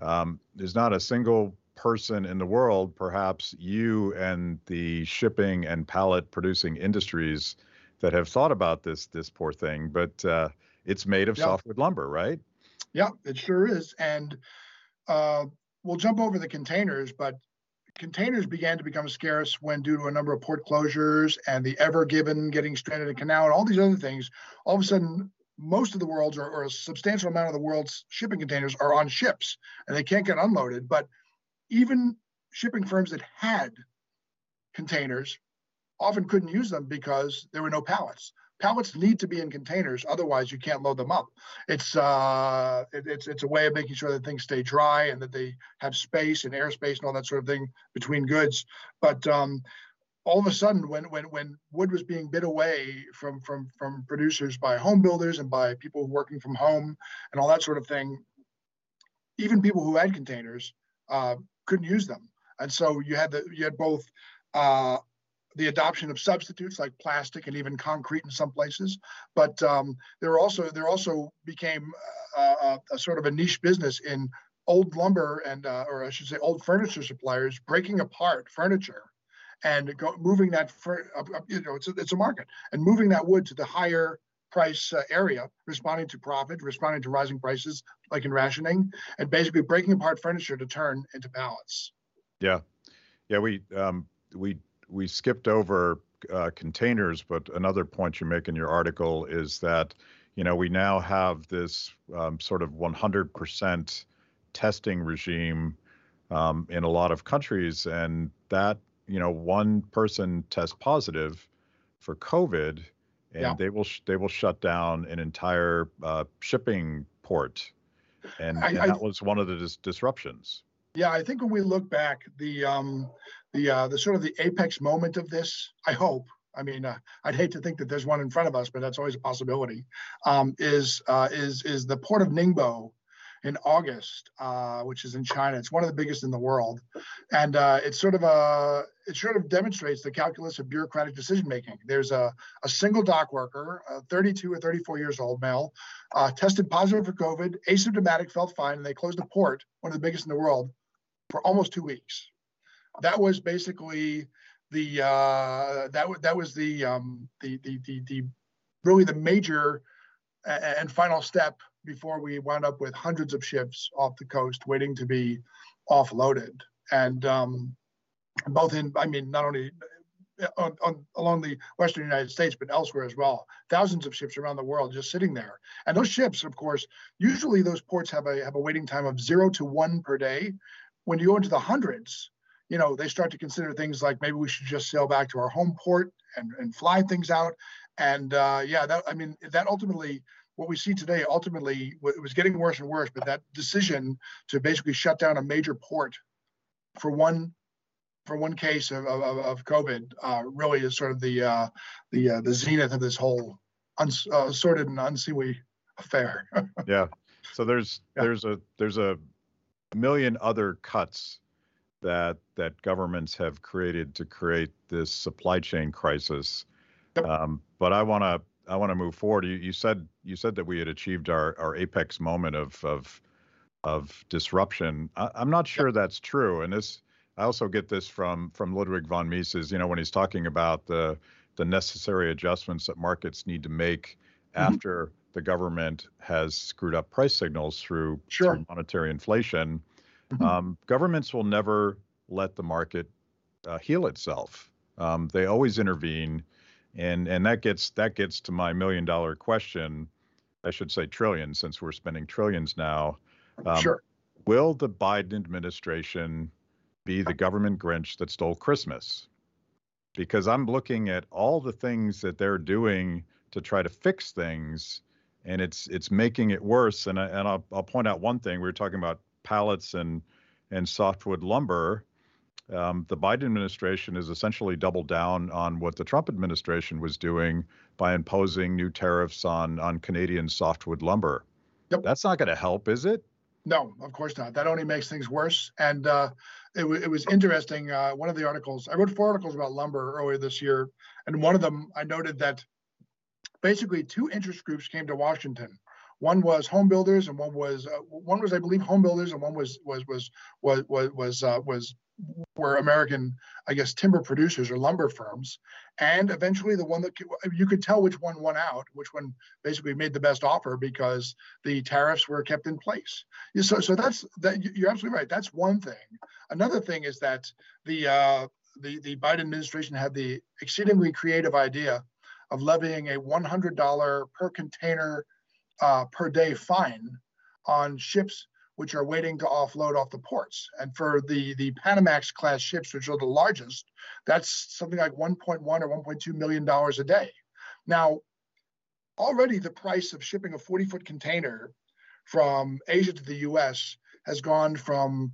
um, there's not a single person in the world, perhaps you and the shipping and pallet producing industries that have thought about this this poor thing, but uh, it's made of softwood lumber, right? Yeah, it sure is. And uh, we'll jump over the containers, but containers began to become scarce when, due to a number of port closures and the Ever Given getting stranded in canal and all these other things, all of a sudden most of the world's or, or, a substantial amount of the world's shipping containers are on ships and they can't get unloaded. But even shipping firms that had containers often couldn't use them because there were no pallets. Pallets need to be in containers, otherwise you can't load them up. It's uh, it, it's it's a way of making sure that things stay dry and that they have space and airspace and all that sort of thing between goods. But um, all of a sudden, when when when wood was being bid away from from from producers by home builders and by people working from home and all that sort of thing, even people who had containers uh, couldn't use them. And so you had the you had both uh, the adoption of substitutes like plastic and even concrete in some places, but um, there also there also became a, uh, a, uh, a, sort of a niche business in old lumber and uh, or I should say old furniture suppliers breaking apart furniture and go, moving that for you know it's a, it's a market and moving that wood to the higher price uh, area, responding to profit, responding to rising prices, like in rationing, and basically breaking apart furniture to turn into pallets. Yeah, yeah, we um, we we skipped over uh, containers, but another point you make in your article is that you know we now have this um, sort of 100% testing regime um, in a lot of countries, and that you know one person tests positive for COVID and yeah. they will sh- they will shut down an entire uh, shipping port, and, I, and that I, was one of the dis- disruptions. Yeah, I think when we look back, the um, the uh, the sort of the apex moment of this, I hope. I mean, uh, I'd hate to think that there's one in front of us, but that's always a possibility. Um, is uh, is is the port of Ningbo in August, uh, which is in China. It's one of the biggest in the world, and uh, it's sort of a it sort of demonstrates the calculus of bureaucratic decision making. There's a, a single dock worker, 32 or 34 years old male, uh, tested positive for COVID, asymptomatic, felt fine, and they closed the port, one of the biggest in the world, for almost two weeks. That was basically the uh, that that was the, um, the, the the the really the major and final step before we wound up with hundreds of ships off the coast waiting to be offloaded. And um, both in, I mean, not only on, on, along the western United States, but elsewhere as well. Thousands of ships around the world just sitting there. And those ships, of course, usually those ports have a have a waiting time of zero to one per day. When you go into the hundreds, you know, they start to consider things like maybe we should just sail back to our home port and, and fly things out. And uh, yeah, that I mean, that ultimately what we see today ultimately it was getting worse and worse but that decision to basically shut down a major port for one for one case of, of, of COVID uh, really is sort of the uh, the uh, the zenith of this whole unsorted uh, and unseemly affair. yeah. So there's yeah. there's a there's a million other cuts that that governments have created to create this supply chain crisis. Yep. Um, but I want to I want to move forward. You, you said you said that we had achieved our, our apex moment of of of disruption. I, am not sure that's true. And this I also get this from from Ludwig von Mises. You know, when he's talking about the the necessary adjustments that markets need to make mm-hmm. after the government has screwed up price signals through, sure. through monetary inflation. Mm-hmm. Um, governments will never let the market uh, heal itself. Um, they always intervene and and that gets that gets to my million dollar question i should say trillion since we're spending trillions now. Um, sure. will the biden administration be the government grinch that stole christmas? Because i'm looking at all the things that they're doing to try to fix things and it's it's making it worse. And I, and I'll, I'll point out one thing. We were talking about pallets and and softwood lumber um, the Biden administration has essentially doubled down on what the Trump administration was doing by imposing new tariffs on on Canadian softwood lumber. Yep. That's not going to help, is it? No, of course not. That only makes things worse. And uh, it, w- it was interesting. Uh, one of the articles, I wrote four articles about lumber earlier this year, and one of them I noted that basically two interest groups came to Washington. One was home builders, and one was uh, one was I believe home builders, and one was was was was was was, uh, was were American, I guess, timber producers or lumber firms. And eventually, the one that you could tell which one won out, which one basically made the best offer because the tariffs were kept in place. So, so that's that. You're absolutely right. That's one thing. Another thing is that the uh, the the Biden administration had the exceedingly creative idea of levying a $100 per container uh, per day fine on ships which are waiting to offload off the ports. And for the, the Panamax class ships, which are the largest, that's something like 1.1 or 1.2 million dollars a day. Now, already the price of shipping a 40 foot container from Asia to the US has gone from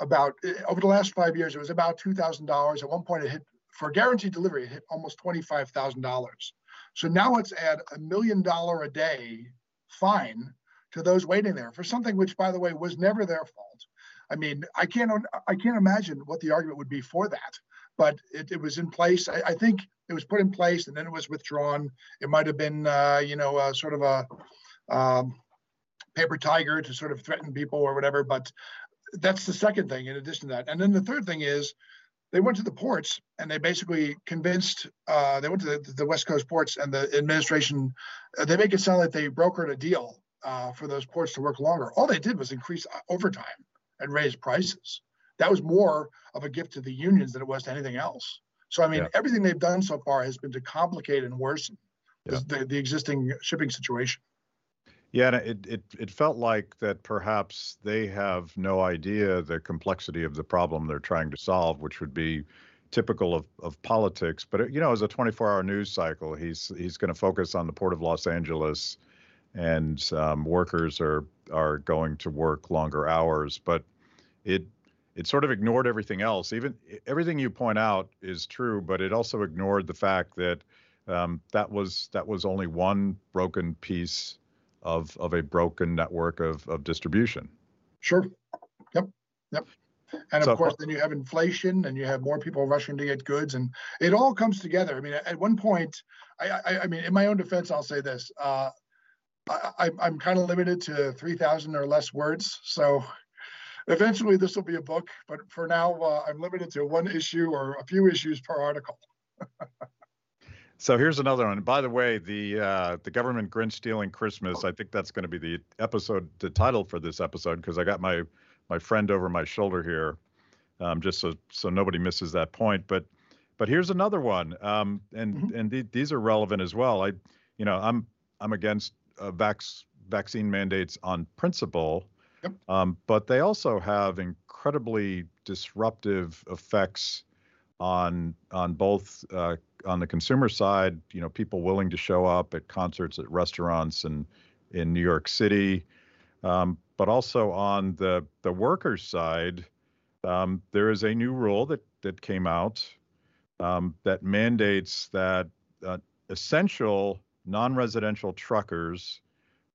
about over the last five years, it was about $2,000. At one point, it hit for guaranteed delivery, it hit almost $25,000. So now it's at a million dollar a day fine to those waiting there for something which, by the way, was never their fault. I mean, I can't I can't imagine what the argument would be for that, but it, it was in place. I, I, think it was put in place and then it was withdrawn. It might have been, uh, you know, uh, sort of a um, paper tiger to sort of threaten people or whatever. But that's the second thing. In addition to that, and then the third thing is they went to the ports and they basically convinced uh, they went to the, the, west coast ports and the administration uh, they make it sound like they brokered a deal uh, for those ports to work longer. All they did was increase uh, overtime and raise prices. That was more of a gift to the unions than it was to anything else. So, I mean, yeah. everything they've done so far has been to complicate and worsen yeah. the, the existing shipping situation. Yeah, and it, it it felt like that perhaps they have no idea the complexity of the problem they're trying to solve, which would be typical of, of politics. But you know, as a 24-hour news cycle, he's he's going to focus on the port of Los Angeles and um, workers are are going to work longer hours. But it it sort of ignored everything else. Even everything you point out is true, but it also ignored the fact that um, that was that was only one broken piece of of a broken network of of distribution. Sure. Yep. Yep. And of so, course, then you have inflation, and you have more people rushing to get goods, and it all comes together. I mean, at one point, I, I, I mean, in my own defense, I'll say this: uh, I, am kind of limited to 3,000 or less words. So eventually this will be a book, but for now uh, I'm limited to one issue or a few issues per article. so here's another one. By the way, the uh, the government Grinch stealing Christmas. I think that's going to be the episode, the title for this episode, because I got my my friend over my shoulder here, um, just so so nobody misses that point. But but here's another one, um, and mm-hmm. and th- these are relevant as well. I, you know, I'm I'm against uh, vax vaccine mandates on principle, yep. um, but they also have incredibly disruptive effects on on both uh, on the consumer side. You know, people willing to show up at concerts, at restaurants, and in New York City, um, but also on the the workers side. Um, there is a new rule that that came out um, that mandates that uh, essential non-residential truckers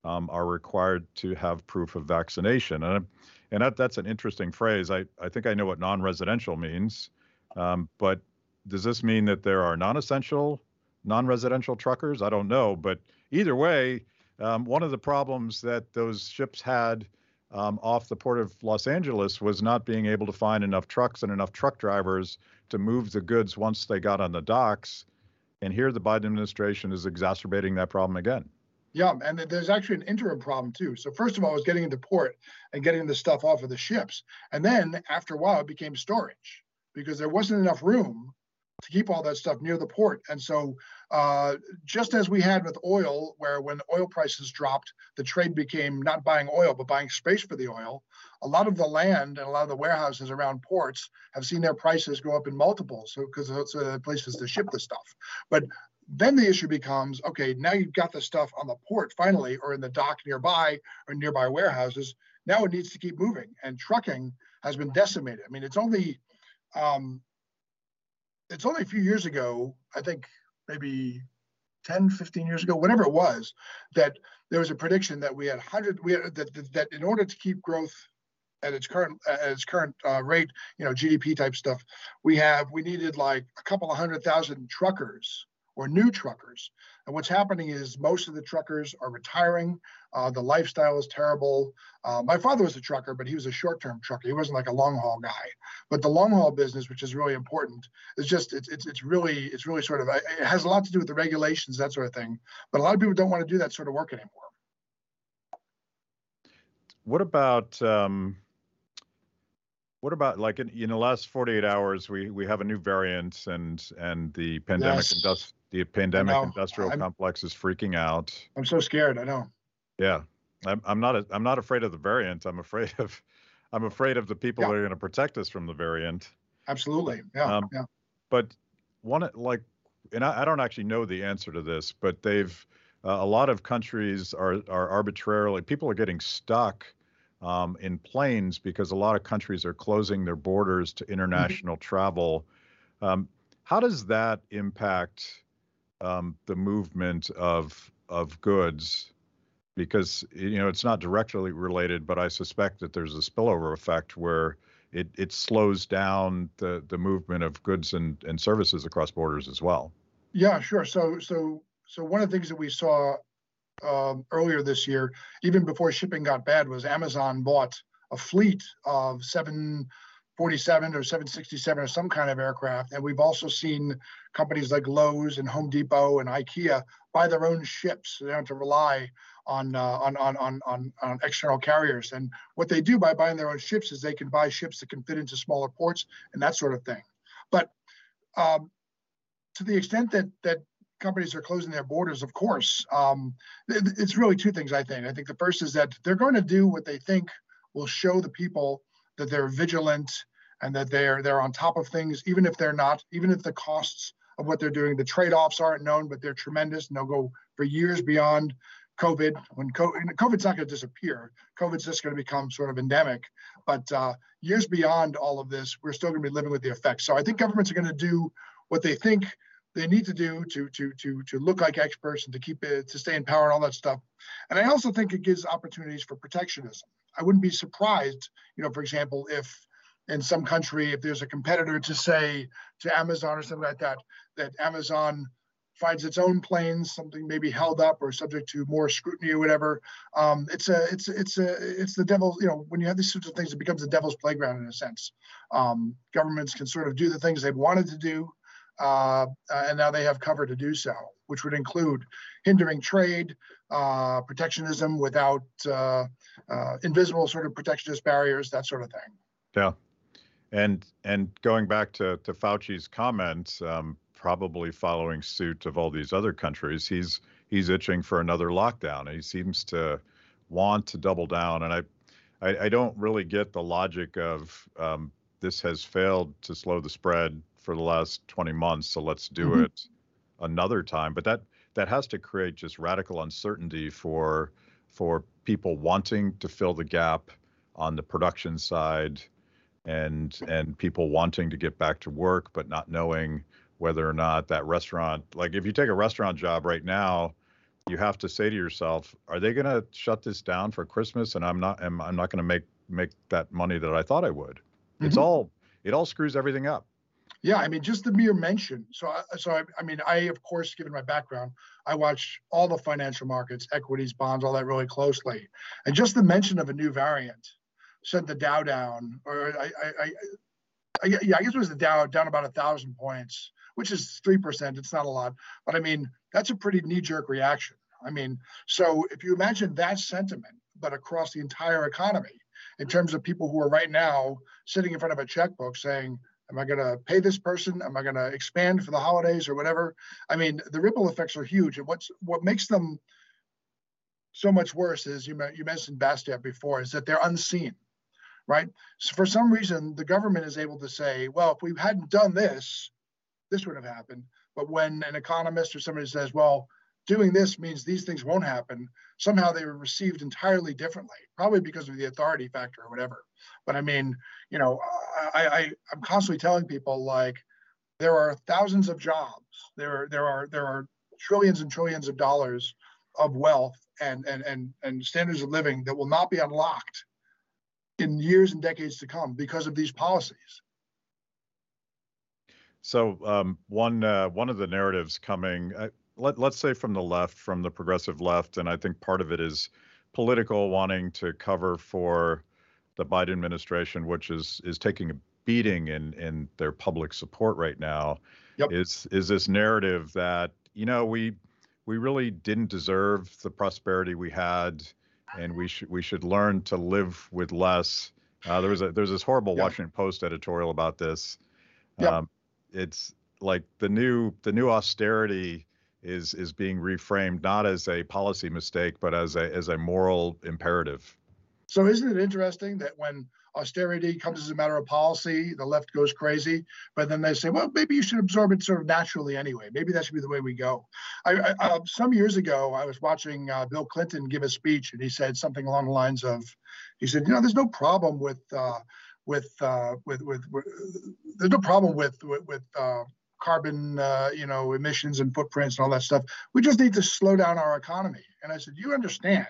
um, are required to have proof of vaccination. And, and that, that's an interesting phrase. I, I think I know what non-residential means, um, but does this mean that there are non-essential non-residential truckers? I don't know, but either way, um, one of the problems that those ships had um, off the port of Los Angeles was not being able to find enough trucks and enough truck drivers to move the goods once they got on the docks. And here the Biden administration is exacerbating that problem again. Yeah, and there's actually an interim problem too. So first of all, it was getting into port and getting the stuff off of the ships, and then after a while, it became storage because there wasn't enough room to keep all that stuff near the port. And so, uh, just as we had with oil, where when oil prices dropped, the trade became not buying oil, but buying space for the oil, a lot of the land and a lot of the warehouses around ports have seen their prices go up in multiples because so, it's uh, places to ship the stuff. But then the issue becomes okay, now you've got the stuff on the port finally, or in the dock nearby, or nearby warehouses. Now it needs to keep moving, and trucking has been decimated. I mean, it's only um, it's only a few years ago, I think maybe 10, 15 years ago, whatever it was, that there was a prediction that we had 100, we had, that, that, in order to keep growth at its current at its current uh, rate, you know, GDP type stuff, we have we needed like a couple of hundred thousand truckers or new truckers. And what's happening is most of the truckers are retiring. Uh, the lifestyle is terrible. Uh, my father was a trucker, but he was a short-term trucker. He wasn't like a long haul guy. But the long haul business, which is really important, is just it's it's, it's really it's really sort of it has a lot to do with the regulations that sort of thing. But a lot of people don't want to do that sort of work anymore. What about um, what about like in, in the last 48 hours, we we have a new variant and and the pandemic yes. industri- the pandemic industrial I'm, complex is freaking out. I'm so scared. I know. Yeah, I'm I'm not a, I'm not afraid of the variant. I'm afraid of I'm afraid of the people yeah. that are going to protect us from the variant. Absolutely. Yeah. Um, yeah. But one like, and I, I don't actually know the answer to this, but they've uh, a lot of countries are are arbitrarily people are getting stuck um, in planes because a lot of countries are closing their borders to mm-hmm. international mm-hmm. travel. Um, how does that impact um, the movement of of goods? Because you know it's not directly related, but I suspect that there's a spillover effect where it, it slows down the, the movement of goods and, and services across borders as well. Yeah, sure. So so so one of the things that we saw um, earlier this year, even before shipping got bad, was Amazon bought a fleet of 747 or 767 or some kind of aircraft. And we've also seen companies like Lowe's and Home Depot and IKEA buy their own ships. They don't have to rely on, uh, on, on, on, on, on external carriers. And what they do by buying their own ships is they can buy ships that can fit into smaller ports and that sort of thing. But um, to the extent that that companies are closing their borders, of course, um, it's really two things. I think. I think the first is that they're going to do what they think will show the people that they're vigilant and that they're they're on top of things, even if they're not, even if the costs of what they're doing, the trade-offs aren't known, but they're tremendous, and they'll go for years beyond COVID. When COVID, COVID's not going to disappear, COVID's just going to become sort of endemic. But uh, years beyond all of this, we're still going to be living with the effects. So I think governments are going to do what they think they need to do to to to to look like experts and to keep it to stay in power and all that stuff. And I also think it gives opportunities for protectionism. I wouldn't be surprised, you know, for example, if in some country, if there's a competitor to say to Amazon or something like that, that Amazon finds its own planes, something maybe held up or subject to more scrutiny or whatever. Um, it's a, it's, it's a, it's the devil. You know, when you have these sorts of things, it becomes the devil's playground in a sense. Um, governments can sort of do the things they've wanted to do, uh, and now they have cover to do so, which would include hindering trade, uh, protectionism without uh, uh invisible sort of protectionist barriers, that sort of thing. Yeah. And and going back to to Fauci's comments, um, probably following suit of all these other countries, he's he's itching for another lockdown. He seems to want to double down, and I I, I don't really get the logic of um, this has failed to slow the spread for the last 20 months, so let's do mm-hmm. it another time. But that that has to create just radical uncertainty for for people wanting to fill the gap on the production side and and people wanting to get back to work but not knowing whether or not that restaurant like if you take a restaurant job right now you have to say to yourself are they going to shut this down for christmas? And i'm not i'm, I'm not going to make make that money that i thought i would. Mm-hmm. it's all it all screws everything up yeah i mean just the mere mention so uh, so I, I mean i of course given my background i watch all the financial markets equities bonds all that really closely and just the mention of a new variant sent the Dow down, or I, I, I, I yeah, I guess it was the Dow down about a thousand points, which is three percent. It's not a lot, but I mean that's a pretty knee-jerk reaction. I mean, so if you imagine that sentiment, but across the entire economy, in terms of people who are right now sitting in front of a checkbook saying, Am I going to pay this person? Am I going to expand for the holidays or whatever? I mean, the ripple effects are huge. And what's what makes them so much worse is you you mentioned Bastiat before is that they're unseen right? So for some reason, the government is able to say, well, if we hadn't done this, this would have happened. But when an economist or somebody says, well, doing this means these things won't happen, somehow they were received entirely differently, probably because of the authority factor or whatever. But I mean, you know, I, I I'm constantly telling people like there are thousands of jobs, there are there are there are trillions and trillions of dollars of wealth and and and, and standards of living that will not be unlocked in years and decades to come because of these policies. So um, one uh, one of the narratives coming, uh, let let's say from the left, from the progressive left, and I think part of it is political, wanting to cover for the Biden administration, which is is taking a beating in in their public support right now. Yep. Is is this narrative that you know we we really didn't deserve the prosperity we had and we should we should learn to live with less. Uh, there was a there's this horrible yeah. Washington Post editorial about this. Yeah. Um, it's like the new the new austerity is is being reframed not as a policy mistake but as a as a moral imperative. So isn't it interesting that when austerity comes as a matter of policy, the left goes crazy, but then they say, well, maybe you should absorb it sort of naturally anyway. Maybe that should be the way we go. I, I, uh, some years ago, I was watching uh, Bill Clinton give a speech, and he said something along the lines of, he said, you know, there's no problem with uh, with, uh, with, with with there's no problem with with, with uh, carbon, uh, you know, emissions and footprints and all that stuff. We just need to slow down our economy. And I said, you understand,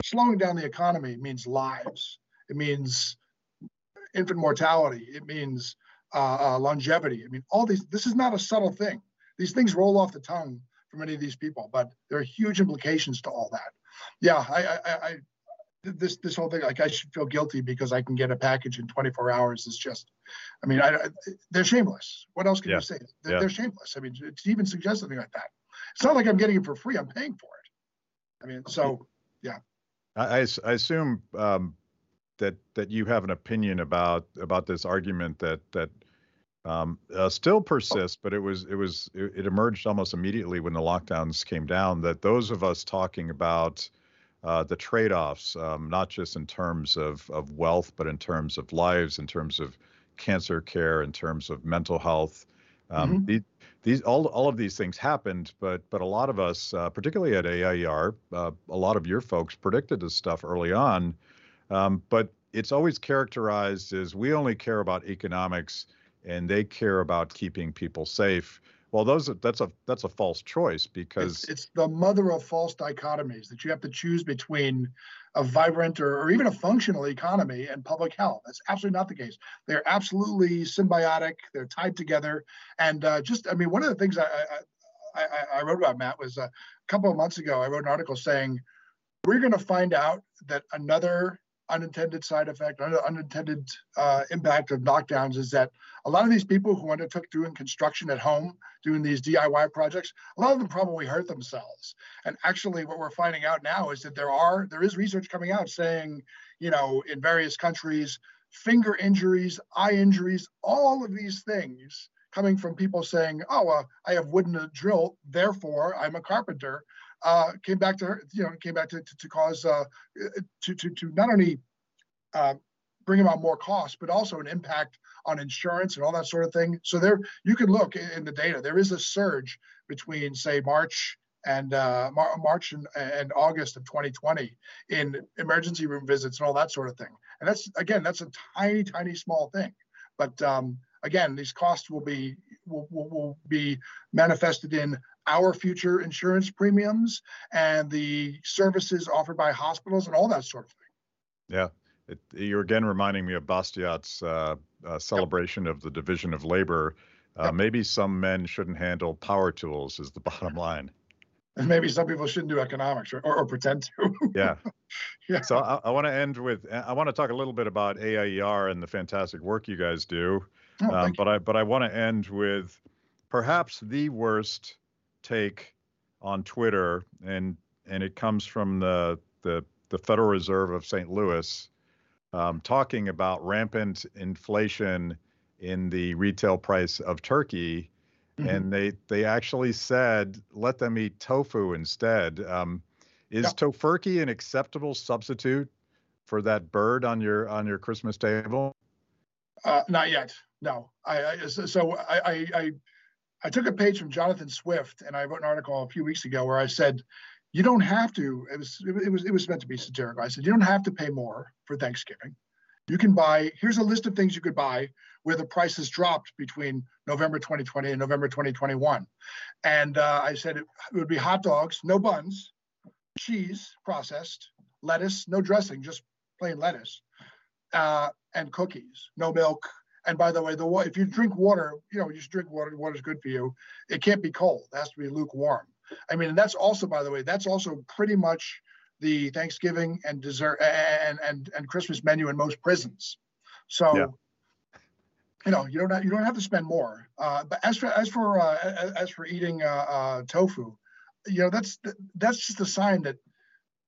slowing down the economy means lives. It means infant mortality. It means uh, uh, longevity. I mean, all these. This is not a subtle thing. These things roll off the tongue for many of these people, but there are huge implications to all that. Yeah, I, I, I this this whole thing like I should feel guilty because I can get a package in 24 hours is just, I mean, I, they're shameless. What else can yeah. you say? They're, yeah. they're, shameless. I mean, to even suggest something like that, it's not like I'm getting it for free. I'm paying for it. I mean, so yeah. I, I assume um, that that you have an opinion about about this argument that that um, uh, still persists, but it was it was it, it, emerged almost immediately when the lockdowns came down. That those of us talking about uh, the trade-offs, um, not just in terms of of wealth, but in terms of lives, in terms of cancer care, in terms of mental health. Um, mm-hmm. these, these all all of these things happened, but but a lot of us, uh, particularly at AIER, uh, a lot of your folks predicted this stuff early on. Um, but it's always characterized as we only care about economics and they care about keeping people safe. Well, those that's a that's a false choice because it's, it's, the mother of false dichotomies that you have to choose between a vibrant or, or even a functional economy and public health. That's absolutely not the case. They're absolutely symbiotic. They're tied together. And uh, just I mean, one of the things I I, I, I wrote about Matt was a couple of months ago. I wrote an article saying we're going to find out that another unintended side effect, unintended uh, impact of lockdowns is that a lot of these people who undertook doing construction at home, doing these DIY projects, a lot of them probably hurt themselves. And actually, what we're finding out now is that there are there is research coming out saying, you know, in various countries, finger injuries, eye injuries, all of these things coming from people saying, "Oh, uh, I have wooden drill, therefore I'm a carpenter," uh, came back to her, you know, came back to to, to cause uh, to to to not only uh, bring about more costs, but also an impact on insurance and all that sort of thing. So there, you can look in the data. There is a surge between, say, March and uh, Mar- March and, and, August of 2020 in emergency room visits and all that sort of thing. And that's again, that's a tiny, tiny, small thing. But um, again, these costs will be will, will, will be manifested in our future insurance premiums and the services offered by hospitals and all that sort of thing. Yeah. It, you're again reminding me of Bastiat's uh, uh, celebration yep. of the division of labor. Uh, yep. Maybe some men shouldn't handle power tools, is the bottom line. And maybe some people shouldn't do economics or, or, pretend to. yeah. yeah. So I, I want to end with I want to talk a little bit about AIER and the fantastic work you guys do. Oh, um, but I but I want to end with perhaps the worst take on Twitter, and and it comes from the the the Federal Reserve of St. Louis, um, talking about rampant inflation in the retail price of turkey, mm-hmm. and they they actually said let them eat tofu instead. Um, is yeah. tofurkey an acceptable substitute for that bird on your on your Christmas table? Uh, not yet. No. I, I so I, I I took a page from Jonathan Swift, and I wrote an article a few weeks ago where I said, "You don't have to." It was it was it was meant to be satirical. I said, "You don't have to pay more for Thanksgiving. You can buy. Here's a list of things you could buy where the prices dropped between November 2020 and November 2021." And uh, I said it, it would be hot dogs, no buns, cheese processed, lettuce, no dressing, just plain lettuce, uh, and cookies, no milk, and by the way, the if you drink water, you know, you should drink water. Water's good for you. It can't be cold. It has to be lukewarm. I mean, and that's also, by the way, that's also pretty much the Thanksgiving and dessert and and and Christmas menu in most prisons. So, yeah. you know, you don't have, you don't have to spend more. Uh, but as for as for uh, as for eating uh, uh tofu, you know, that's that's just a sign that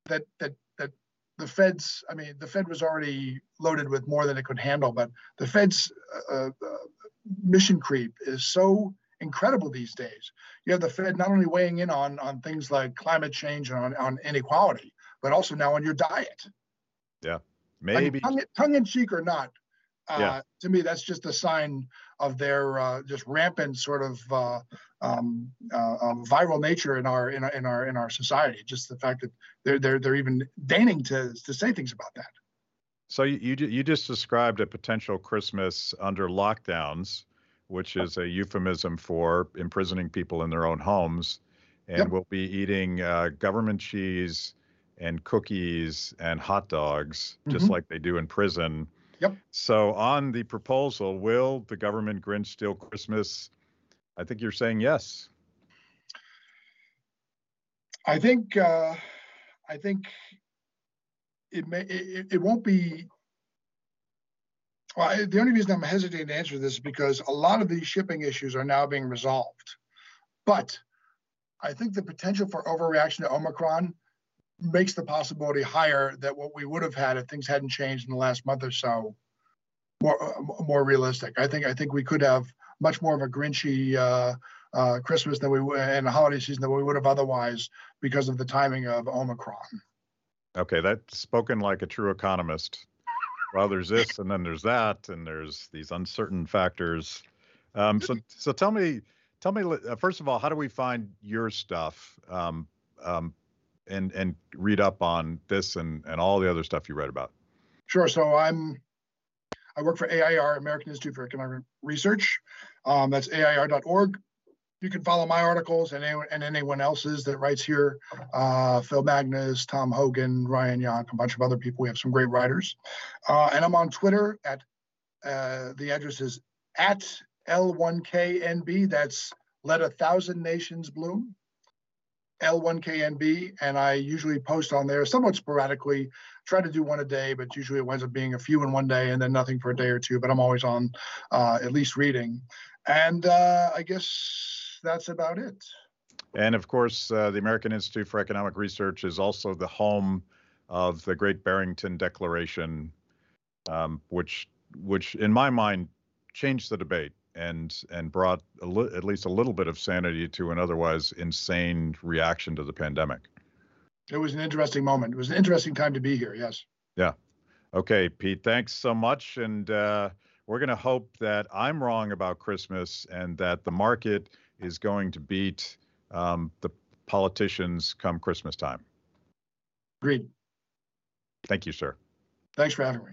that that that the Fed's, I mean, the Fed was already loaded with more than it could handle, but the Fed's uh, uh, mission creep is so incredible these days. You have the Fed not only weighing in on on things like climate change and on, on inequality, but also now on your diet. Yeah, maybe I mean, tongue, in cheek or not. Uh, yeah. To me, that's just a sign of their uh, just rampant sort of uh, um, uh, um, viral nature in our in our in our in our society. Just the fact that they're they're they're even deigning to to say things about that. So you you, you just described a potential Christmas under lockdowns, which is a euphemism for imprisoning people in their own homes, and yep. we'll be eating uh, government cheese and cookies and hot dogs, just mm-hmm. like they do in prison. Yep. So on the proposal, will the government Grinch steal Christmas? I think you're saying yes. I think uh, I think it may it, it won't be. Well, I, the only reason I'm hesitating to answer this is because a lot of these shipping issues are now being resolved, but I think the potential for overreaction to Omicron makes the possibility higher that what we would have had if things hadn't changed in the last month or so more uh, more realistic. I think I think we could have much more of a Grinchy uh, uh, Christmas than we and a holiday season than we would have otherwise because of the timing of Omicron. Okay, that's spoken like a true economist. Well, there's this, and then there's that, and there's these uncertain factors. Um, so, so tell me, tell me uh, first of all, how do we find your stuff, um, um, and and read up on this and and all the other stuff you read about? Sure. So I'm I work for AIER, American Institute for Economic Research. Um, that's AIER.org. You can follow my articles and anyone, and anyone else's that writes here. Uh, Phil Magness, Tom Hogan, Ryan Yonk, a bunch of other people. We have some great writers. Uh, and I'm on Twitter at uh, the address is at L1KNB. That's Let a Thousand Nations Bloom. L1KNB, and I usually post on there somewhat sporadically. Try to do one a day, but usually it winds up being a few in one day and then nothing for a day or two. But I'm always on, uh, at least reading, and uh, I guess that's about it. And of course, uh, the American Institute for Economic Research is also the home of the Great Barrington Declaration, um, which which in my mind changed the debate and and brought li- at least a little bit of sanity to an otherwise insane reaction to the pandemic. It was an interesting moment. It was an interesting time to be here. Yes. Yeah. Okay, Pete. Thanks so much, and uh, we're going to hope that I'm wrong about Christmas and that the market is going to beat um, the politicians come Christmas time. Agreed. Thank you, sir. Thanks for having me.